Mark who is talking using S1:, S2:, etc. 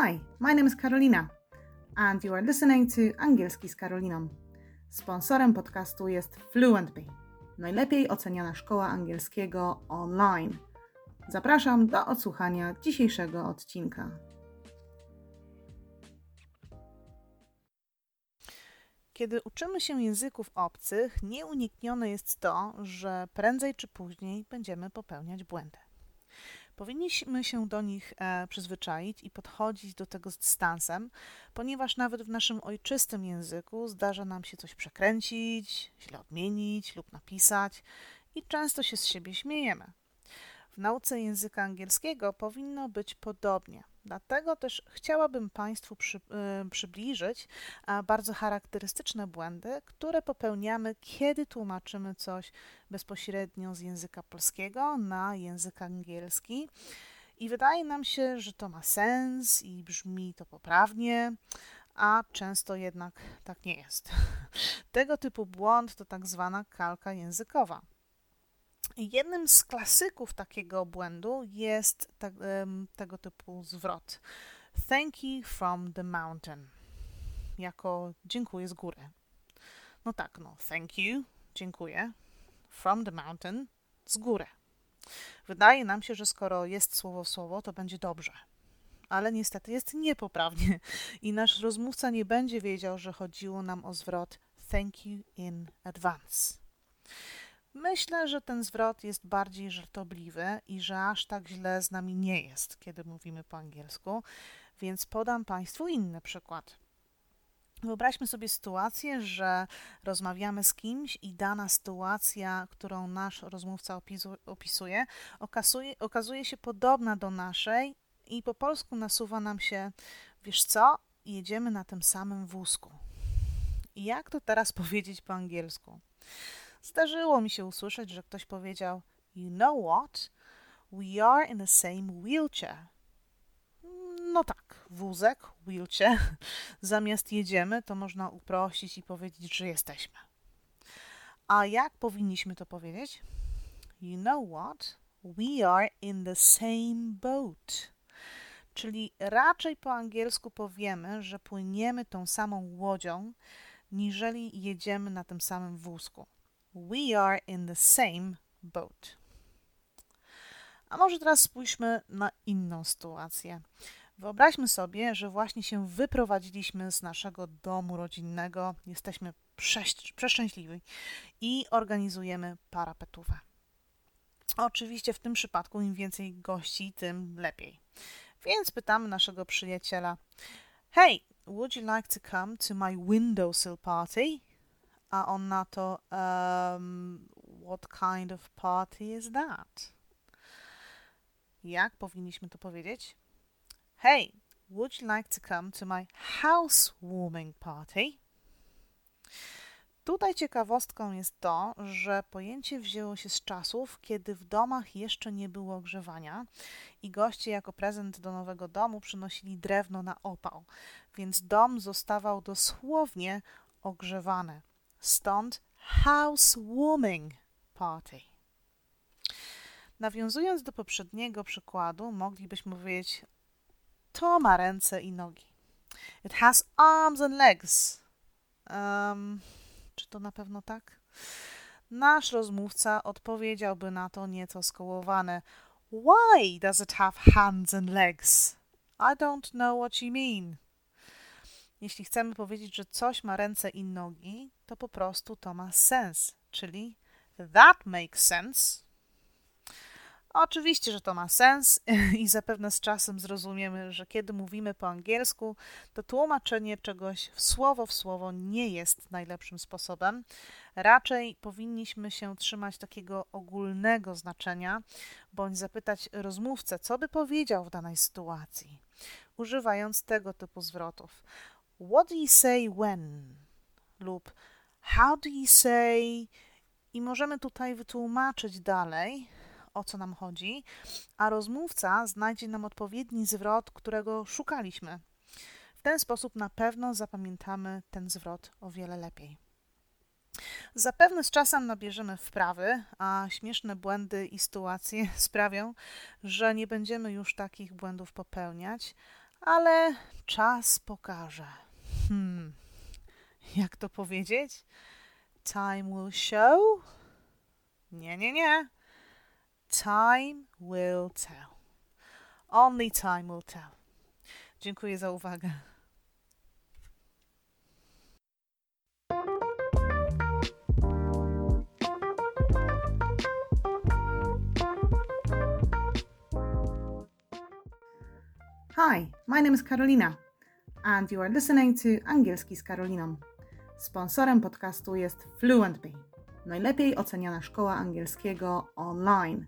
S1: Hi, my name is Carolina and you are listening to Angielski z Karoliną. Sponsorem podcastu jest FluentBee, najlepiej oceniana szkoła angielskiego online. Zapraszam do odsłuchania dzisiejszego odcinka. Kiedy uczymy się języków obcych, nieuniknione jest to, że prędzej czy później będziemy popełniać błędy. Powinniśmy się do nich e, przyzwyczaić i podchodzić do tego z dystansem, ponieważ nawet w naszym ojczystym języku zdarza nam się coś przekręcić, źle odmienić lub napisać i często się z siebie śmiejemy. W nauce języka angielskiego powinno być podobnie. Dlatego też chciałabym Państwu przy, y, przybliżyć bardzo charakterystyczne błędy, które popełniamy, kiedy tłumaczymy coś bezpośrednio z języka polskiego na język angielski. I wydaje nam się, że to ma sens i brzmi to poprawnie, a często jednak tak nie jest. Tego typu błąd to tak zwana kalka językowa. Jednym z klasyków takiego błędu jest te, tego typu zwrot. Thank you from the mountain. Jako dziękuję z góry. No tak, no. Thank you, dziękuję. From the mountain, z góry. Wydaje nam się, że skoro jest słowo w słowo, to będzie dobrze. Ale niestety jest niepoprawnie i nasz rozmówca nie będzie wiedział, że chodziło nam o zwrot thank you in advance. Myślę, że ten zwrot jest bardziej żartobliwy i że aż tak źle z nami nie jest, kiedy mówimy po angielsku, więc podam Państwu inny przykład. Wyobraźmy sobie sytuację, że rozmawiamy z kimś i dana sytuacja, którą nasz rozmówca opisuje, okazuje, okazuje się podobna do naszej i po polsku nasuwa nam się, wiesz co, jedziemy na tym samym wózku. I jak to teraz powiedzieć po angielsku? Zdarzyło mi się usłyszeć, że ktoś powiedział: You know what? We are in the same wheelchair. No tak, wózek, wheelchair. Zamiast jedziemy, to można uprościć i powiedzieć, że jesteśmy. A jak powinniśmy to powiedzieć? You know what? We are in the same boat. Czyli raczej po angielsku powiemy, że płyniemy tą samą łodzią, niżeli jedziemy na tym samym wózku. We are in the same boat. A może teraz spójrzmy na inną sytuację. Wyobraźmy sobie, że właśnie się wyprowadziliśmy z naszego domu rodzinnego, jesteśmy przeszczęśliwi i organizujemy parapetówę. Oczywiście w tym przypadku im więcej gości, tym lepiej. Więc pytamy naszego przyjaciela: Hey, would you like to come to my windowsill party? A on na to um, What kind of party is that? Jak powinniśmy to powiedzieć? Hey, would you like to come to my housewarming party? Tutaj ciekawostką jest to, że pojęcie wzięło się z czasów, kiedy w domach jeszcze nie było ogrzewania i goście jako prezent do nowego domu przynosili drewno na opał, więc dom zostawał dosłownie ogrzewany. Stąd housewarming party. Nawiązując do poprzedniego przykładu, moglibyśmy powiedzieć: To ma ręce i nogi. It has arms and legs. Um, czy to na pewno tak? Nasz rozmówca odpowiedziałby na to nieco skołowane: Why does it have hands and legs? I don't know what you mean. Jeśli chcemy powiedzieć, że coś ma ręce i nogi, to po prostu to ma sens, czyli that makes sense. Oczywiście, że to ma sens i zapewne z czasem zrozumiemy, że kiedy mówimy po angielsku, to tłumaczenie czegoś w słowo w słowo nie jest najlepszym sposobem. Raczej powinniśmy się trzymać takiego ogólnego znaczenia, bądź zapytać rozmówcę, co by powiedział w danej sytuacji, używając tego typu zwrotów. What do you say when? lub How do you say? I możemy tutaj wytłumaczyć dalej, o co nam chodzi, a rozmówca znajdzie nam odpowiedni zwrot, którego szukaliśmy. W ten sposób na pewno zapamiętamy ten zwrot o wiele lepiej. Zapewne z czasem nabierzemy wprawy, a śmieszne błędy i sytuacje sprawią, że nie będziemy już takich błędów popełniać, ale czas pokaże. Hmm, jak to powiedzieć? Time will show? Nie, nie, nie. Time will tell. Only time will tell. Dziękuję za uwagę.
S2: Hi, my name is Karolina and you are listening to Angielski z Karoliną. Sponsorem podcastu jest Fluentby, najlepiej oceniana szkoła angielskiego online.